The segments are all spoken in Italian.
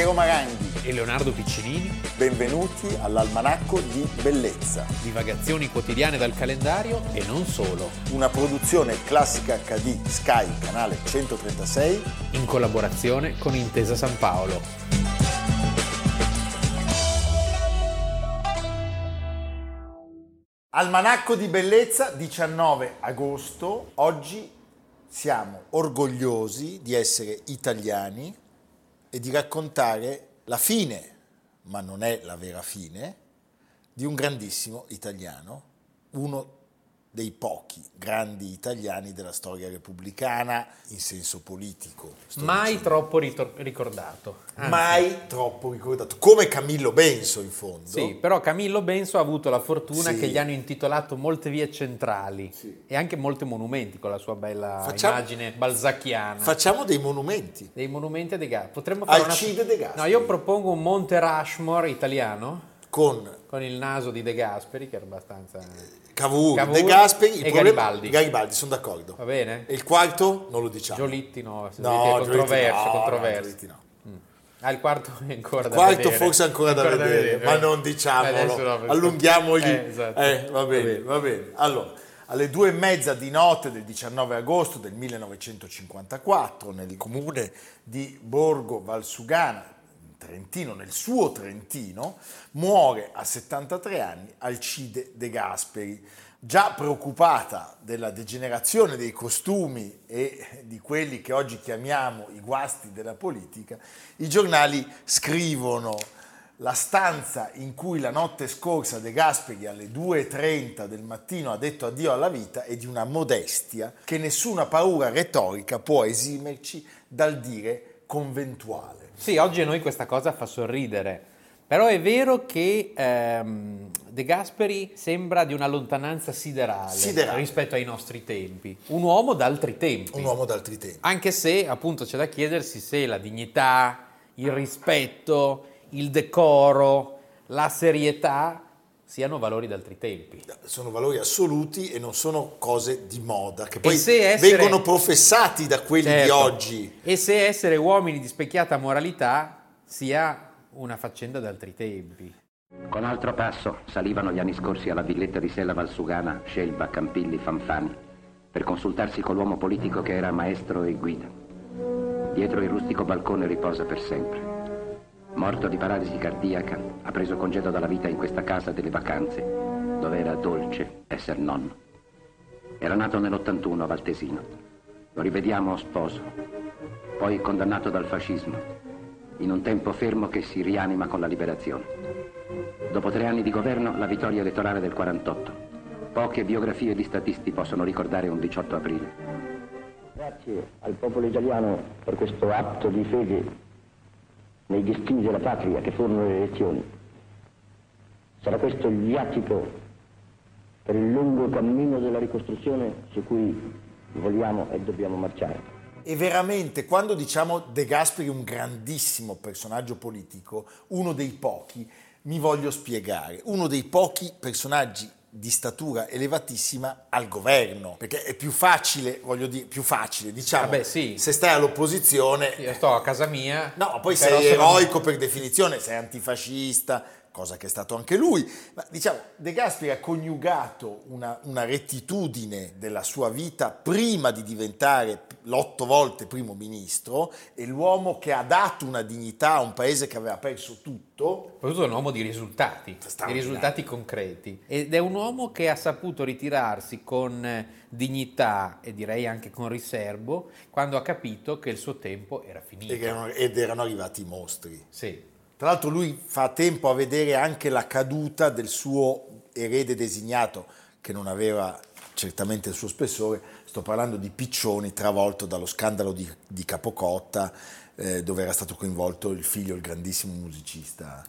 Piero Maranghi e Leonardo Piccinini. Benvenuti all'Almanacco di Bellezza. Divagazioni quotidiane dal calendario e non solo. Una produzione classica HD Sky, canale 136. In collaborazione con Intesa San Paolo. Almanacco di Bellezza, 19 agosto. Oggi siamo orgogliosi di essere italiani e di raccontare la fine, ma non è la vera fine, di un grandissimo italiano, uno dei pochi grandi italiani della storia repubblicana in senso politico. Mai dicendo. troppo ritor- ricordato. Anzi. Mai troppo ricordato, come Camillo Benso in fondo. Sì, però Camillo Benso ha avuto la fortuna sì. che gli hanno intitolato molte vie centrali sì. e anche molti monumenti con la sua bella facciamo, immagine balzacchiana. Facciamo dei monumenti. Dei monumenti a De Gasperi. Potremmo fare Alcide una... De Gasperi. No, io propongo un Monte Rushmore italiano. Con? Con il naso di De Gasperi, che era abbastanza... Cavour, De Gasperi e problema, Garibaldi. Garibaldi, sono d'accordo. Va bene? E il quarto non lo diciamo. Giolitti no, no controverso, no, controverso. No, mm. Ah, il quarto è ancora il da quarto vedere. forse ancora da, ancora vedere, da vedere, ma eh. non diciamolo, no, allunghiamogli. Eh, esatto. eh, va, bene, va bene, Allora, alle due e mezza di notte del 19 agosto del 1954, nel comune di Borgo Valsugana, Trentino, nel suo Trentino, muore a 73 anni Alcide De Gasperi. Già preoccupata della degenerazione dei costumi e di quelli che oggi chiamiamo i guasti della politica, i giornali scrivono la stanza in cui la notte scorsa De Gasperi alle 2.30 del mattino ha detto addio alla vita è di una modestia che nessuna paura retorica può esimerci dal dire conventuale. Sì, oggi a noi questa cosa fa sorridere, però è vero che ehm, De Gasperi sembra di una lontananza siderale, Siderale. rispetto ai nostri tempi, un uomo d'altri tempi. Un uomo d'altri tempi. Anche se appunto c'è da chiedersi se la dignità, il rispetto, il decoro, la serietà siano valori d'altri tempi. Sono valori assoluti e non sono cose di moda, che poi essere- vengono professati da quelli di Certo. oggi. E se essere uomini di specchiata moralità sia una faccenda d'altri tempi. Con altro passo salivano gli anni scorsi alla villetta di Sella Valsugana, Scelba, Campilli, Fanfani, per consultarsi con l'uomo politico che era maestro e guida. Dietro il rustico balcone riposa per sempre. Morto di paralisi cardiaca, ha preso congedo dalla vita in questa casa delle vacanze, dove era dolce essere nonno. Era nato nell'81 a Valtesino. Lo rivediamo sposo, poi condannato dal fascismo, in un tempo fermo che si rianima con la liberazione. Dopo tre anni di governo, la vittoria elettorale del 48. Poche biografie di statisti possono ricordare un 18 aprile. Grazie al popolo italiano per questo atto di fede nei destini della patria che furono le elezioni. Sarà questo il viatico per il lungo cammino della ricostruzione su cui vogliamo e dobbiamo marciare. E veramente, quando diciamo De Gasperi un grandissimo personaggio politico, uno dei pochi, mi voglio spiegare, uno dei pochi personaggi di statura elevatissima al governo, perché è più facile, voglio dire, più facile, diciamo, Vabbè, sì. se stai all'opposizione, Io sto a casa mia. no, poi sei sono- eroico per definizione, sei antifascista, cosa che è stato anche lui, ma diciamo, De Gasperi ha coniugato una, una rettitudine della sua vita prima di diventare l'otto volte primo ministro e l'uomo che ha dato una dignità a un paese che aveva perso tutto, Soprattutto è un uomo di risultati, di risultati concreti. Ed è un uomo che ha saputo ritirarsi con eh, dignità e direi anche con riservo quando ha capito che il suo tempo era finito. ed erano, ed erano arrivati i mostri. Sì. Tra l'altro lui fa tempo a vedere anche la caduta del suo erede designato, che non aveva certamente il suo spessore, sto parlando di Piccioni, travolto dallo scandalo di, di Capocotta, eh, dove era stato coinvolto il figlio, il grandissimo musicista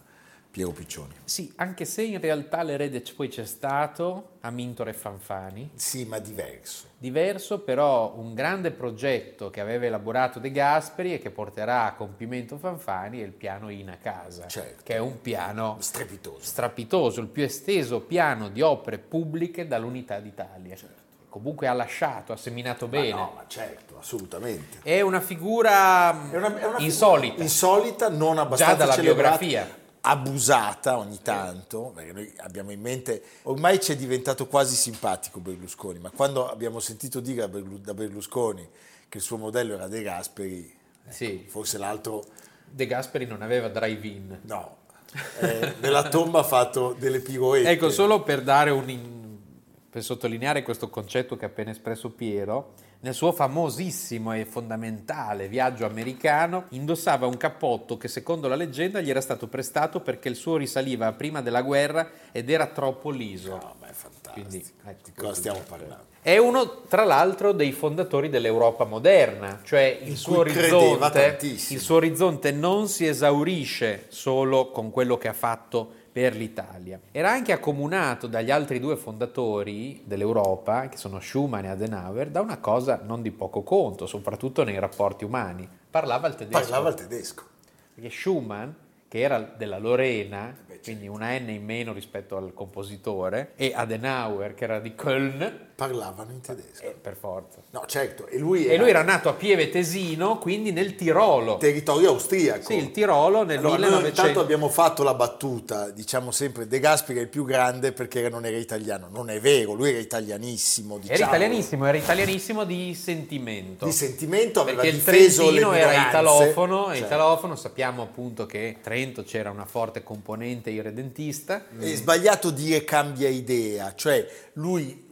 Piero Piccioni. Sì, anche se in realtà l'erede poi c'è stato, Amintore Fanfani, Sì, ma diverso. diverso però un grande progetto che aveva elaborato De Gasperi e che porterà a compimento Fanfani è il piano In a casa, Certo. che è un piano Strepitoso. strapitoso, il più esteso piano di opere pubbliche dall'unità d'Italia. Certo. comunque ha lasciato, ha seminato Ma bene. no, ma certo, assolutamente. È una figura È una- è una insolita. figura Insolita, non abbastanza dalla celebrata, biografia. Abusata ogni tanto, perché noi abbiamo in mente, ormai ci è diventato quasi simpatico Berlusconi, ma quando abbiamo sentito dire da Berlusconi che il suo modello era De Gasperi, Sì, forse l'altro De Gasperi non aveva drive-in. no, eh, nella tomba ha fatto delle piroette. Ecco, solo per dare un in- per sottolineare questo concetto che ha appena espresso Piero, nel suo famosissimo e fondamentale viaggio americano indossava un cappotto che secondo la leggenda gli era stato prestato perché il suo risaliva a prima della guerra ed era troppo liso. No, ma è fantastico. Quindi, ecco, Di cosa stiamo parlando? È uno, tra l'altro, dei fondatori dell'Europa moderna, cioè il suo, orizzonte, il suo orizzonte non si esaurisce solo con quello che ha fatto per l'Italia. Era anche accomunato dagli altri due fondatori dell'Europa, che sono Schumann e Adenauer, da una cosa non di poco conto, soprattutto nei rapporti umani. Parlava il tedesco. Parlava il tedesco. Perché Schumann, che era della Lorena, beh, quindi una N in meno rispetto al compositore, e Adenauer, che era di Köln, Parlavano in tedesco. eh, per forza. No, certo, e lui E lui era nato a Pieve Tesino, quindi nel Tirolo. territorio austriaco. Sì, il Tirolo nel Allora, noi 1900. intanto abbiamo fatto la battuta, diciamo sempre, De Gasperi è il più grande perché non era italiano. Non è vero, lui era italianissimo, diciamo. Era italianissimo, era italianissimo di sentimento. Di sentimento, aveva Perché il difeso le Trentino era italofono, Cioè, italofono, sappiamo appunto che a Trento c'era una forte componente irredentista. È sbagliato dire cambia idea, cioè lui eh,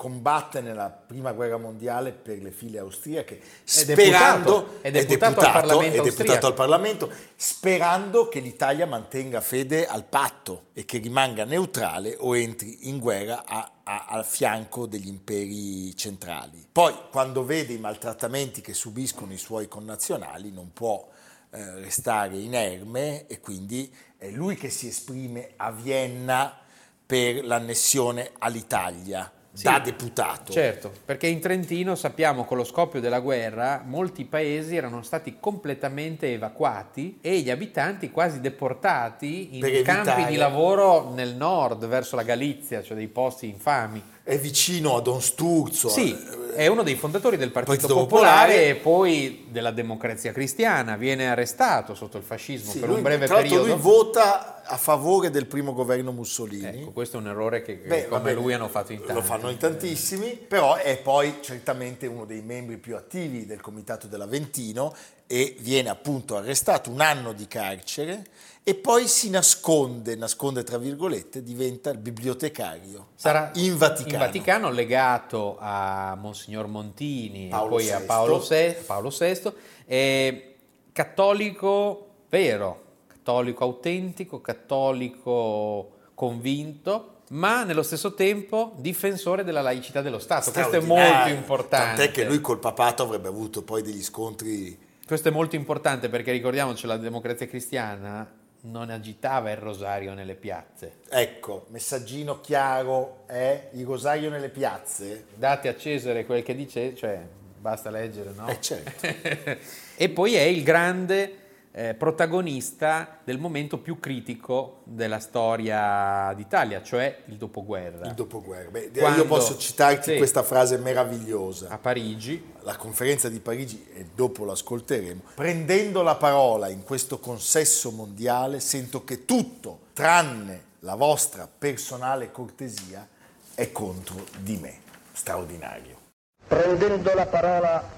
combatte nella prima guerra mondiale per le file austriache. Sperando deputato, è deputato al Parlamento è deputato al Parlamento sperando che l'Italia mantenga fede al patto e che rimanga neutrale o entri in guerra a- a- al fianco degli imperi centrali. Poi quando vede i maltrattamenti che subiscono i suoi connazionali non può eh, restare inerme e quindi è lui che si esprime a Vienna per l'annessione all'Italia da deputato. Certo, perché in Trentino sappiamo con lo scoppio della guerra molti paesi erano stati completamente evacuati e gli abitanti quasi deportati in campi di lavoro nel nord, verso la Galizia, cioè dei posti infami. È vicino a Don Sturzo. Sì, eh, è uno dei fondatori del Partito Partito Popolare, Popolare. e poi della Democrazia Cristiana, viene arrestato sotto il fascismo sì, per lui- un breve tra periodo. lui vota a favore del primo governo Mussolini. Ecco, questo è un errore che, che Beh, come vabbè, lui hanno fatto in tanti. Lo fanno in tantissimi, però è poi certamente uno dei membri più attivi del Comitato dell'Aventino e viene appunto arrestato un anno di carcere e poi si nasconde, nasconde tra virgolette, diventa il bibliotecario Sarà in Vaticano. in Vaticano legato a Monsignor Montini Paolo e poi a VI. Paolo, VI, Paolo VI, è cattolico vero, cattolico autentico, cattolico convinto, ma nello stesso tempo difensore della laicità dello Stato. Questo è molto importante. Tant'è che lui col papato avrebbe avuto poi degli scontri Questo è molto importante perché ricordiamoci la democrazia cristiana non agitava il rosario nelle piazze. Ecco, messaggino chiaro è il rosario nelle piazze? Date a Cesare quel che dice, cioè basta leggere, no? Eh certo. e poi è il grande eh, protagonista del momento più critico della storia d'Italia, cioè il dopoguerra. Il dopoguerra. Beh, Quando- io posso citarti sì. questa frase meravigliosa. A Parigi, La conferenza di Parigi, e dopo l'ascolteremo, prendendo la parola in questo consesso mondiale, sento che tutto, tranne la vostra personale cortesia, è contro di me. Straordinario. Prendendo la parola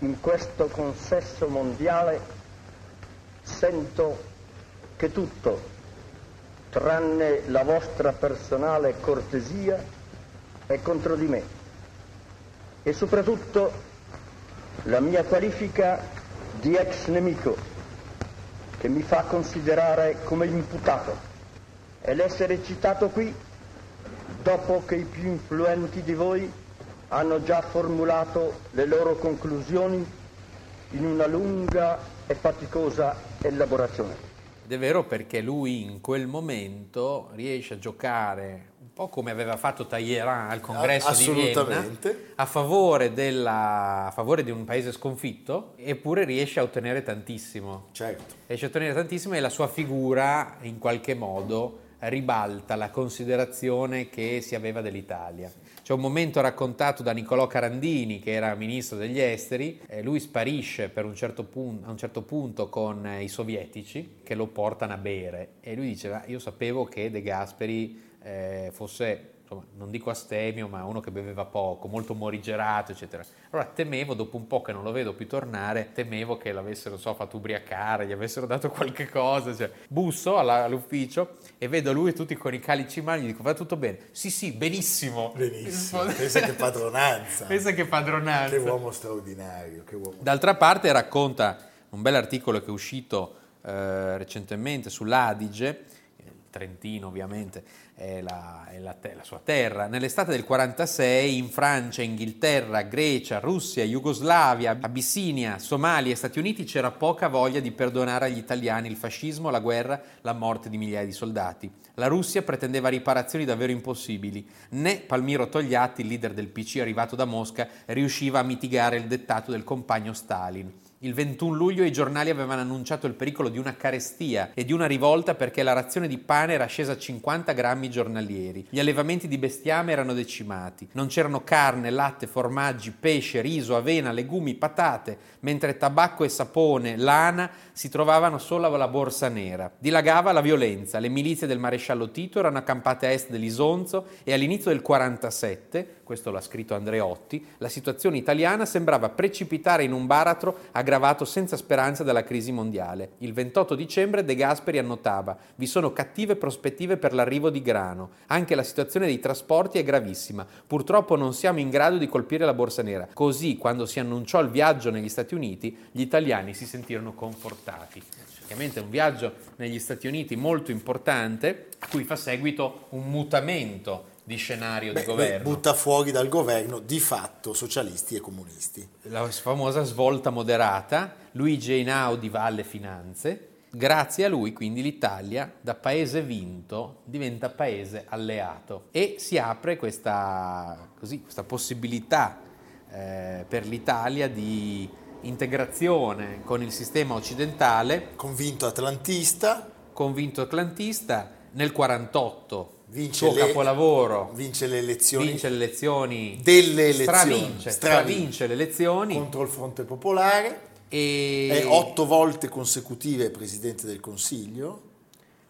in questo consesso mondiale, sento che tutto, tranne la vostra personale cortesia, è contro di me. E soprattutto la mia qualifica di ex nemico, che mi fa considerare come imputato. E l'essere citato qui dopo che i più influenti di voi hanno già formulato le loro conclusioni in una lunga e faticosa elaborazione. ed è vero perché lui in quel momento riesce a giocare un po' come aveva fatto Talleyrand al congresso di Vienna Assolutamente. a favore, della- a favore di un paese sconfitto eppure riesce a ottenere tantissimo. Certo. riesce a ottenere tantissimo e la sua figura in qualche modo ribalta la considerazione che si aveva dell'Italia. C'è un momento raccontato da Niccolò Carandini, che era ministro degli esteri, lui sparisce un certo punto, a un certo punto con i sovietici che lo portano a bere. E lui dice, io sapevo che De Gasperi eh, fosse non dico astemio, ma uno che beveva poco, molto morigerato, eccetera. Allora temevo, dopo un po' che non lo vedo più tornare, temevo che l'avessero, so, fatto ubriacare, gli avessero dato qualche cosa. Cioè, busso alla, all'ufficio e vedo lui tutti con i calici in mano, gli dico, va tutto bene? Sì, sì, benissimo. Benissimo, pensa che padronanza. pensa che padronanza. Che uomo straordinario. Che uomo... D'altra parte racconta un bel articolo che è uscito eh, recentemente sull'Adige, Trentino ovviamente, è, la, è la, la, sua terra. Nell'estate del 46 in Francia, Inghilterra, Grecia, Russia, Jugoslavia, Abissinia, Somalia e Stati Uniti c'era poca voglia di perdonare agli italiani il fascismo, la guerra, la morte di migliaia di soldati. La Russia pretendeva riparazioni davvero impossibili. Né Palmiro Togliatti, il leader del PC arrivato da Mosca, riusciva a mitigare il dettato del compagno Stalin. Il 21 luglio i giornali avevano annunciato il pericolo di una carestia e di una rivolta perché la razione di pane era scesa a 50 grammi giornalieri. Gli allevamenti di bestiame erano decimati. Non c'erano carne, latte, formaggi, pesce, riso, avena, legumi, patate, mentre tabacco e sapone, lana si trovavano solo alla borsa nera. Dilagava la violenza. Le milizie del maresciallo Tito erano accampate a est dell'Isonzo e all'inizio del 47 questo l'ha scritto Andreotti, la situazione italiana sembrava precipitare in un baratro aggravato senza speranza dalla crisi mondiale. Il 28 dicembre De Gasperi annotava vi sono cattive prospettive per l'arrivo di grano, anche la situazione dei trasporti è gravissima, purtroppo non siamo in grado di colpire la borsa nera. Così, quando si annunciò il viaggio negli Stati Uniti, gli italiani si sentirono confortati. Ovviamente è un viaggio negli Stati Uniti molto importante, a cui fa seguito un mutamento di scenario Beh, di governo. Butta fuori dal governo di fatto socialisti e comunisti. La famosa svolta moderata, Luigi Einaudi va alle finanze, grazie a lui quindi l'Italia da paese vinto diventa paese alleato e si apre questa, così, questa possibilità eh, per l'Italia di integrazione con il sistema occidentale. Convinto atlantista. Convinto atlantista, nel 48 vince suo le, capolavoro. vince le elezioni. Vince le elezioni. Delle elezioni. Stravince, stravince le elezioni. Contro il fronte popolare. E è otto volte consecutive presidente del consiglio.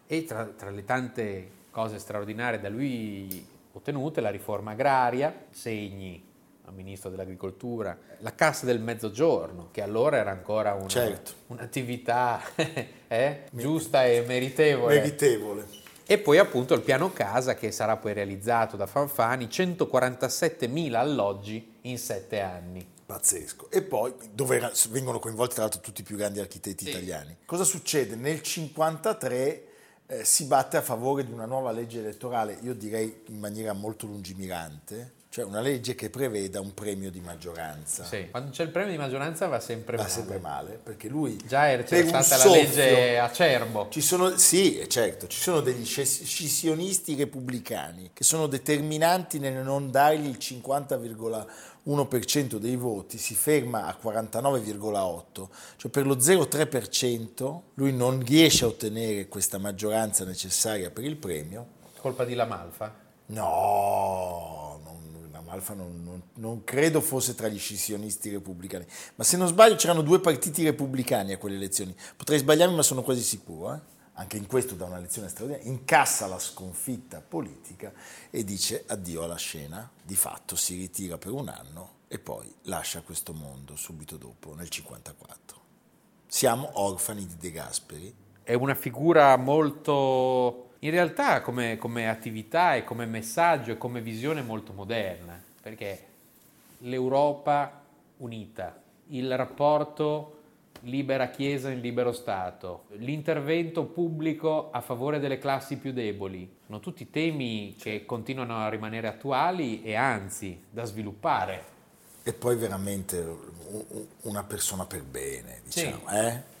E tra, tra le tante cose straordinarie da lui ottenute la riforma agraria segni ministro dell'agricoltura la cassa del mezzogiorno che allora era ancora una, certo. un'attività eh, giusta e meritevole meritevole e poi appunto il piano casa che sarà poi realizzato da Fanfani, 147.000 alloggi in sette anni. Pazzesco. E poi dove vengono coinvolti tra l'altro tutti i più grandi architetti sì. italiani. Cosa succede? Nel 1953 eh, si batte a favore di una nuova legge elettorale, io direi in maniera molto lungimirante, cioè una legge che preveda un premio di maggioranza. Sì, quando c'è il premio di maggioranza va sempre va male. Va sempre male, perché lui... Già era c'è stata soffio, la legge Acerbo. Ci sono, sì, certo, ci sono degli scissionisti repubblicani che sono determinanti nel non dargli il 50,1% dei voti, si ferma a 49,8%, cioè per lo 0,3% lui non riesce a ottenere questa maggioranza necessaria per il premio. Colpa di La Malfa? No, Alfa non, non, non, credo fosse tra gli scissionisti repubblicani, ma se non sbaglio c'erano due partiti repubblicani a quelle elezioni, potrei sbagliarmi ma sono quasi sicuro, eh? anche in questo da una lezione straordinaria, incassa la sconfitta politica e dice addio alla scena, di fatto si ritira per un anno e poi lascia questo mondo subito dopo, nel 1954. Siamo orfani di De Gasperi. È una figura molto in realtà come, come, attività e come messaggio e come visione molto moderna, perché l'Europa unita, il rapporto libera Chiesa in libero Stato, l'intervento pubblico a favore delle classi più deboli, sono tutti temi che continuano a rimanere attuali e anzi da sviluppare. E poi veramente una persona per bene, diciamo, sì. eh?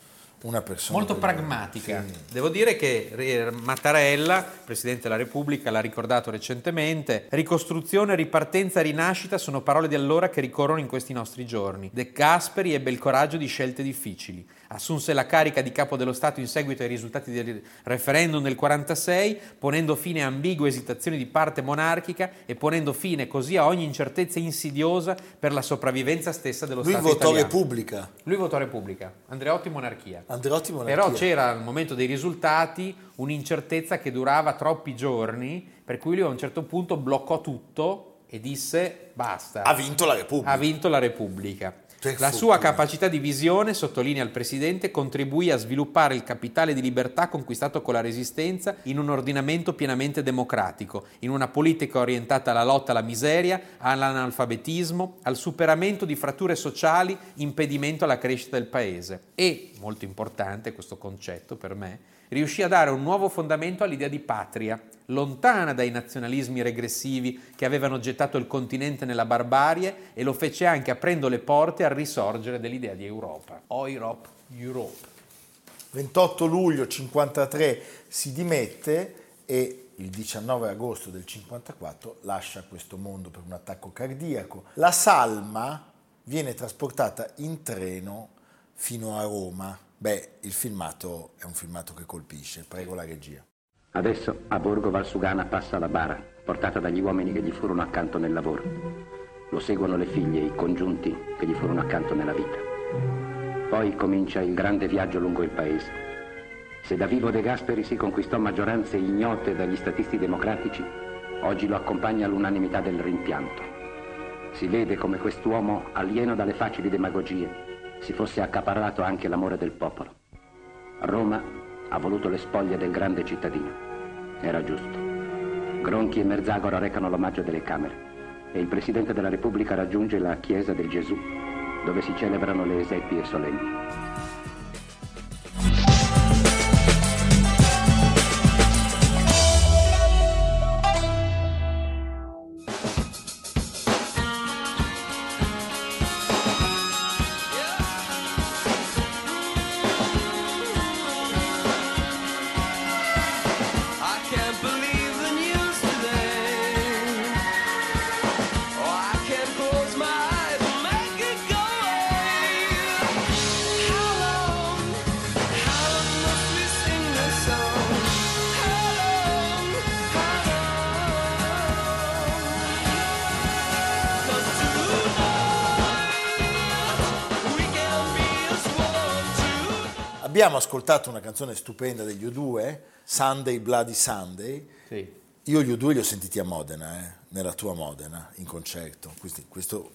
Una persona Molto pragmatica. Sì. Devo dire che Mattarella, Presidente della Repubblica, l'ha ricordato recentemente, ricostruzione, ripartenza rinascita sono parole di allora che ricorrono in questi nostri giorni. De Gasperi ebbe il coraggio di scelte difficili. Assunse la carica di capo dello Stato in seguito ai risultati del referendum del 46, ponendo fine a ambigue esitazioni di parte monarchica e ponendo fine così a ogni incertezza insidiosa per la sopravvivenza stessa dello Lui Stato votò italiano. Repubblica, Lui votò Repubblica, Andreotti monarchia. Andreotti monarchia. Però c'era al momento dei risultati un'incertezza che durava troppi giorni, per cui lui a un certo punto bloccò tutto e disse basta. Ha vinto la Repubblica. Ha vinto la Repubblica. La sua capacità di visione, sottolinea il Presidente, contribuì a sviluppare il capitale di libertà conquistato con la Resistenza in un ordinamento pienamente democratico, in una politica orientata alla lotta alla miseria, all'analfabetismo, al superamento di fratture sociali, impedimento alla crescita del Paese. E, molto importante questo concetto per me, riuscì a dare un nuovo fondamento all'idea di patria, lontana dai nazionalismi regressivi che avevano gettato il continente nella barbarie e lo fece anche aprendo le porte al risorgere dell'idea di Europa. Europe, Europe. 28 luglio 53 si dimette e il 19 agosto del 54 lascia questo mondo per un attacco cardiaco. La salma viene trasportata in treno fino a Roma. Beh, il filmato è un filmato che colpisce. Prego la regia. Adesso a Borgo Valsugana passa la bara, portata dagli uomini che gli furono accanto nel lavoro. Lo seguono le figlie i congiunti che gli furono accanto nella vita. Poi comincia il grande viaggio lungo il paese. Se da vivo De Gasperi si conquistò maggioranze ignote dagli statisti democratici, oggi lo accompagna l'unanimità del rimpianto. Si vede come quest'uomo, alieno dalle facili demagogie, si fosse accaparrato anche l'amore del popolo. Roma ha voluto le spoglie del grande cittadino. Era giusto. Gronchi e Merzagora recano l'omaggio delle Camere e il Presidente della Repubblica raggiunge la Chiesa del Gesù, dove si celebrano le esequie solenni. Abbiamo ascoltato una canzone stupenda degli U2, Sunday Bloody Sunday. Sì. Io gli U2 li ho sentiti a Modena, eh, nella tua Modena, in concerto. Questi- questo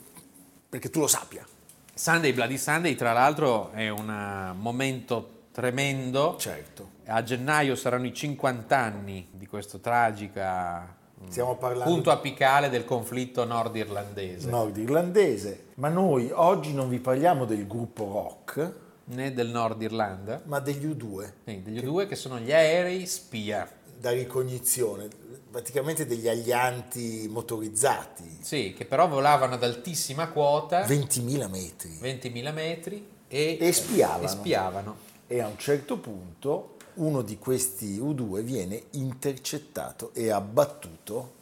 perché tu lo sappia. Sunday Bloody Sunday, tra l'altro, è un eh, momento tremendo. Certo. A gennaio saranno i 50 anni di questo tragica mm, Stiamo parlando punto apicale del conflitto nordirlandese, nordirlandese, ma noi oggi non vi parliamo del gruppo rock, né del Nord Irlanda, ma degli U2, sì, degli due che sono gli aerei spia. da ricognizione, praticamente degli alianti motorizzati, Sì, che però volavano ad altissima quota, 20.000 metri. 20.000 metri, e, E spiavano. e spiavano. E a un certo punto uno di questi U2 viene intercettato e abbattuto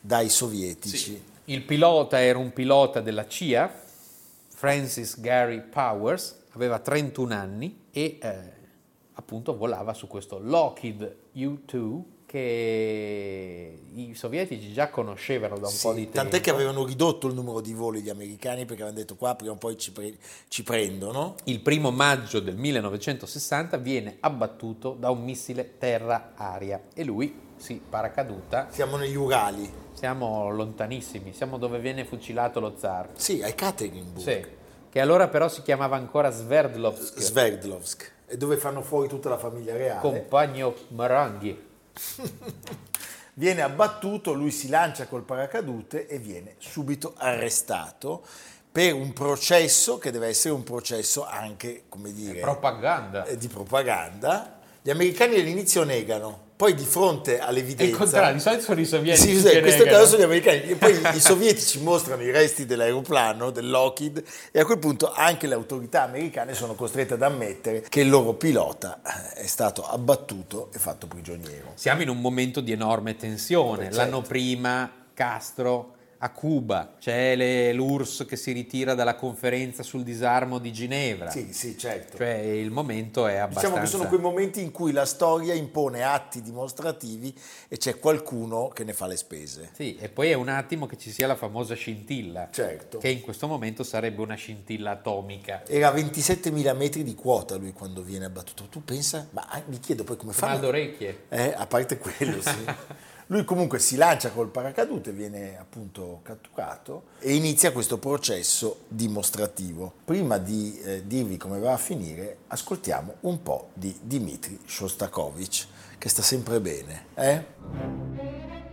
dai sovietici. Il pilota era un pilota della CIA, Francis Gary Powers, aveva 31 anni e eh, appunto volava su questo Lockheed U-2 che i sovietici già conoscevano da un Sì, po' di tempo. tant'è che avevano ridotto il numero di voli gli americani perché avevano detto qua prima o poi ci, pre- ci prendono. Il primo maggio del 1960 viene abbattuto da un missile terra-aria e lui si paracaduta. Siamo negli Urali, Siamo lontanissimi, siamo dove viene fucilato lo zar. sì, a Ekaterinburg, Sì, che allora però si chiamava ancora Sverdlovsk, Sverdlovsk, e dove fanno fuori tutta la famiglia reale. compagno Maranghi. Viene abbattuto, lui si lancia col paracadute e viene subito arrestato per un processo che deve essere un processo anche, come dire, Propaganda. eh, di propaganda. Gli americani all'inizio negano, Poi di fronte È il all'evidenza... contrario, di solito sono i sovietici. Sì, sì, che questo negano. caso sono gli americani. E poi i sovietici mostrano i resti dell'aeroplano, del Lockheed, e a quel punto anche le autorità americane sono costrette ad ammettere che il loro pilota eh, è stato abbattuto e fatto prigioniero. Siamo in un momento di enorme tensione. Certo. L'anno prima Castro a Cuba, c'è le- l'URSS che si ritira dalla conferenza sul disarmo di Ginevra. Sì, sì, certo. Cioè il momento è abbastanza... Diciamo che sono quei momenti in cui la storia impone atti dimostrativi e c'è qualcuno che ne fa le spese. Sì, e poi è un attimo che ci sia la famosa scintilla, Certo. che in questo momento sarebbe una scintilla atomica. Era a 27.000 metri di quota lui quando viene abbattuto. Tu pensa? Ma mi chiedo poi come fa. Mal d'orecchie. Eh, a parte quello, sì. Lui comunque si lancia col paracadute, viene appunto catturato e inizia questo processo dimostrativo. Prima di eh, dirvi come va a finire, ascoltiamo un po' di Dmitri Shostakovich, che sta sempre bene. Eh?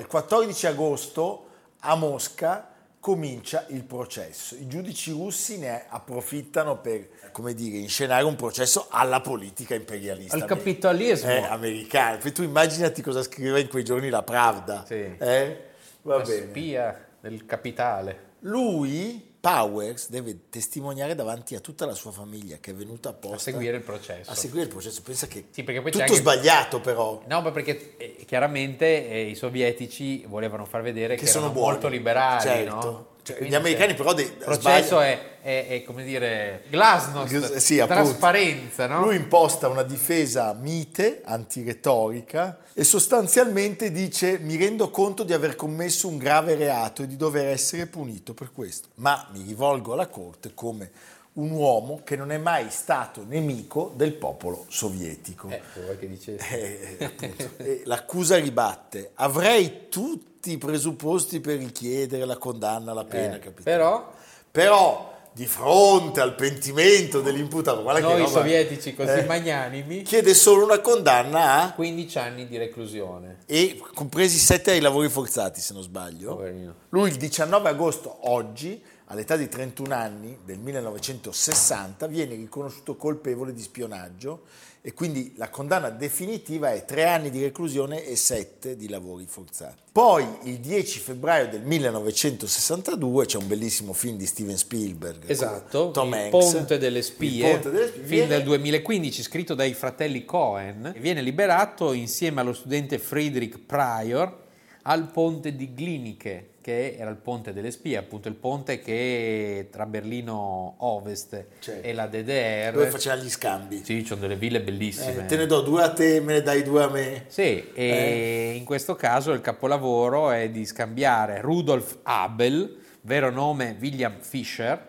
Allora, il 14 agosto a Mosca comincia il processo. I giudici russi ne approfittano per, come dire, inscenare un processo alla politica imperialista. Al capitalismo. eh, americano. Poi tu immaginati cosa scriveva in quei giorni la Pravda. Sì. Eh? Va La bene. spia del capitale. Lui, Powers, deve testimoniare davanti a tutta la sua famiglia che è venuta apposta A seguire il processo. a seguire il processo. Pensa che Sì, tutto anche- sbagliato però. No, ma perché eh, chiaramente eh, i sovietici volevano far vedere che, Che sono buoni. molto liberali, Certo. no? Cioè, gli americani però de- Il processo è, è- è, come dire, glasnost, Sì, trasparenza, no? Lui imposta una difesa mite, antiretorica, e sostanzialmente dice mi rendo conto di aver commesso un grave reato e di dover essere punito per questo, ma mi rivolgo alla corte come un uomo che non è mai stato nemico del popolo sovietico. Eh, vuoi che dice... Eh, appunto. E l'accusa ribatte, avrei tutti i presupposti per richiedere la condanna alla pena Eh, capitale. però Però di fronte al pentimento dell'imputato, guarda che noi roba- sovietici così eh, magnanimi, chiede solo una condanna a 15 anni di reclusione. e compresi sette ai lavori forzati, se non sbaglio. Poverino. Lui il 19 agosto, oggi, all'età di 31 anni, del 1960, viene riconosciuto colpevole di spionaggio e quindi la condanna definitiva è tre anni di reclusione e sette di lavori forzati. Poi, il 10 febbraio del 1962, c'è un bellissimo film di Steven Spielberg. Esatto, Tom il Hanks. Ponte delle Spie, Il Ponte delle Spie. film del 2015 scritto dai fratelli Cohen, viene liberato insieme allo studente Friedrich Pryor al ponte di Gliniche, che era il ponte delle spie, appunto il ponte che tra Berlino Ovest Certo. e la DDR. dove faceva gli scambi. Sì, ci sono delle ville bellissime. Eh, te ne do due a te, me ne dai due a me. Sì, e in questo caso il capolavoro è di scambiare Rudolf Abel, vero nome William Fischer,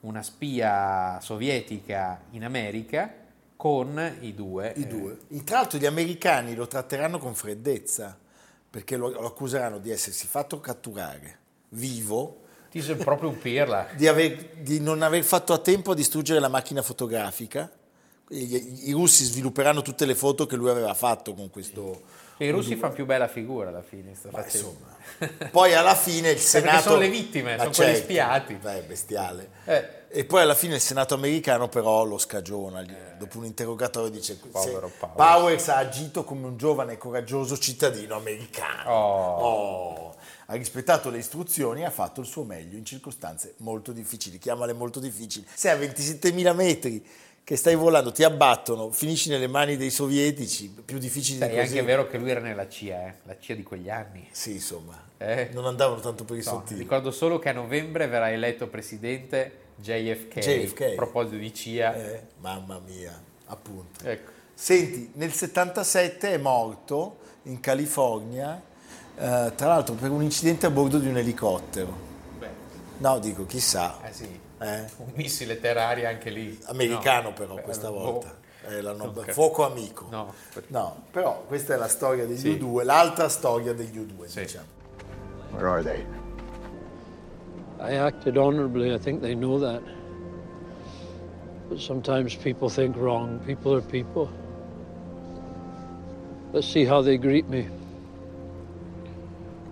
una spia sovietica in America, con i due. I due. Tra l'altro gli americani lo tratteranno con freddezza, perché lo, lo accuseranno di essersi fatto catturare vivo, Ti sei proprio un pirla. di, aver- di non aver fatto a tempo a distruggere la macchina fotografica. I, i russi svilupperanno tutte le foto che lui aveva fatto con questo... I russi fanno più bella figura alla fine. Ma insomma, poi alla fine il perché Senato... sono le vittime, sono quelli spiati. Beh, bestiale. Eh. E poi alla fine il Senato americano però lo scagiona, gli- dopo un interrogatorio dice Povero Powers. Powers ha agito come un giovane e coraggioso cittadino americano. Oh. Oh. Ha rispettato le istruzioni e ha fatto il suo meglio in circostanze molto difficili, chiamale molto difficili. Se a 27.000 metri che stai volando ti abbattono, finisci nelle mani dei sovietici, più difficili Sai, di è così. anche vero che lui era nella CIA, eh, la CIA di quegli anni. Sì, insomma, Eh. non andavano tanto per i No, sottili. ricordo solo che a novembre verrà eletto presidente JFK. JFK. A proposito di CIA. Eh, mamma mia, appunto. Ecco. Senti, nel 77 è morto in California, eh, tra l'altro per un incidente a bordo di un elicottero. Beh, No, dico, chissà. eh sì, Eh? un missile terraria anche lì. Americano No, però beh, questa boh. volta. Eh, Ok. Fuoco amico. No, No, però questa è la storia degli Sì. U2, l'altra storia degli U2, Sì. diciamo. Where are they? I acted honorably. I think they know that. But sometimes people think wrong. People are people. Let's see how they greet me.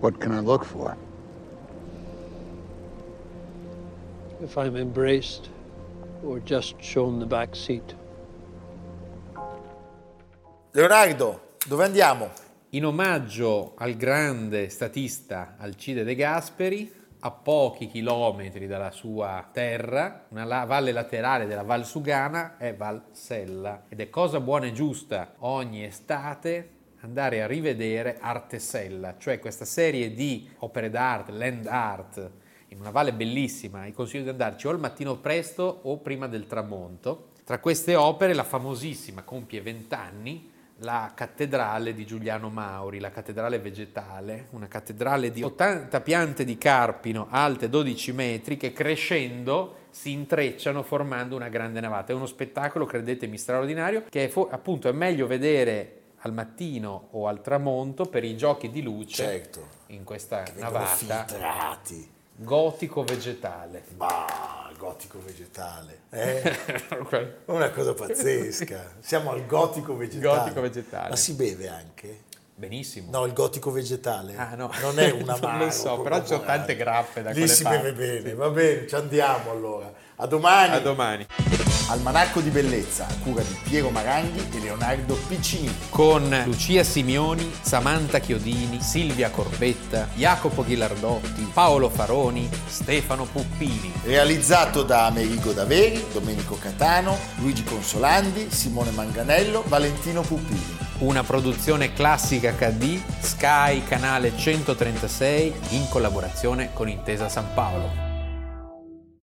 What can I look for? If I'm embraced or just shown the back seat. Leonardo, dove andiamo? In omaggio al grande statista Alcide De Gasperi, a pochi chilometri dalla sua terra, una la- valle laterale della Val Sugana è Val Sella ed è cosa buona e giusta ogni estate andare a rivedere Arte Sella, cioè questa serie di opere d'arte, land art, in una valle bellissima. Vi consiglio di andarci o al mattino presto o prima del tramonto. Tra queste opere la famosissima compie 20 anni la cattedrale di Giuliano Mauri, la cattedrale vegetale, una cattedrale di 80 piante di carpino alte 12 metri che crescendo si intrecciano formando una grande navata. È uno spettacolo, credetemi, straordinario che è fo- appunto è meglio vedere al mattino o al tramonto per i giochi di luce Certo. in questa navata filtrati. gotico vegetale. Bah, gotico vegetale. Eh? Una cosa pazzesca. Siamo al gotico vegetale. Gotico vegetale. Ma si beve anche? Benissimo. No, il gotico vegetale. Ah, no. Non è una Non lo so, però sono tante grappe da Lì quelle si parti, beve bene, va bene, ci andiamo allora. A domani. A domani. Almanacco di bellezza, a cura di Piero Maranghi e Leonardo Piccini. con Lucia Simioni, Samantha Chiodini, Silvia Corbetta, Jacopo Ghilardotti, Paolo Faroni, Stefano Puppini. Realizzato da Amerigo Daveri, Domenico Catano, Luigi Consolandi, Simone Manganello, Valentino Puppini. Una produzione classica HD, Sky Canale 136 in collaborazione con Intesa San Paolo.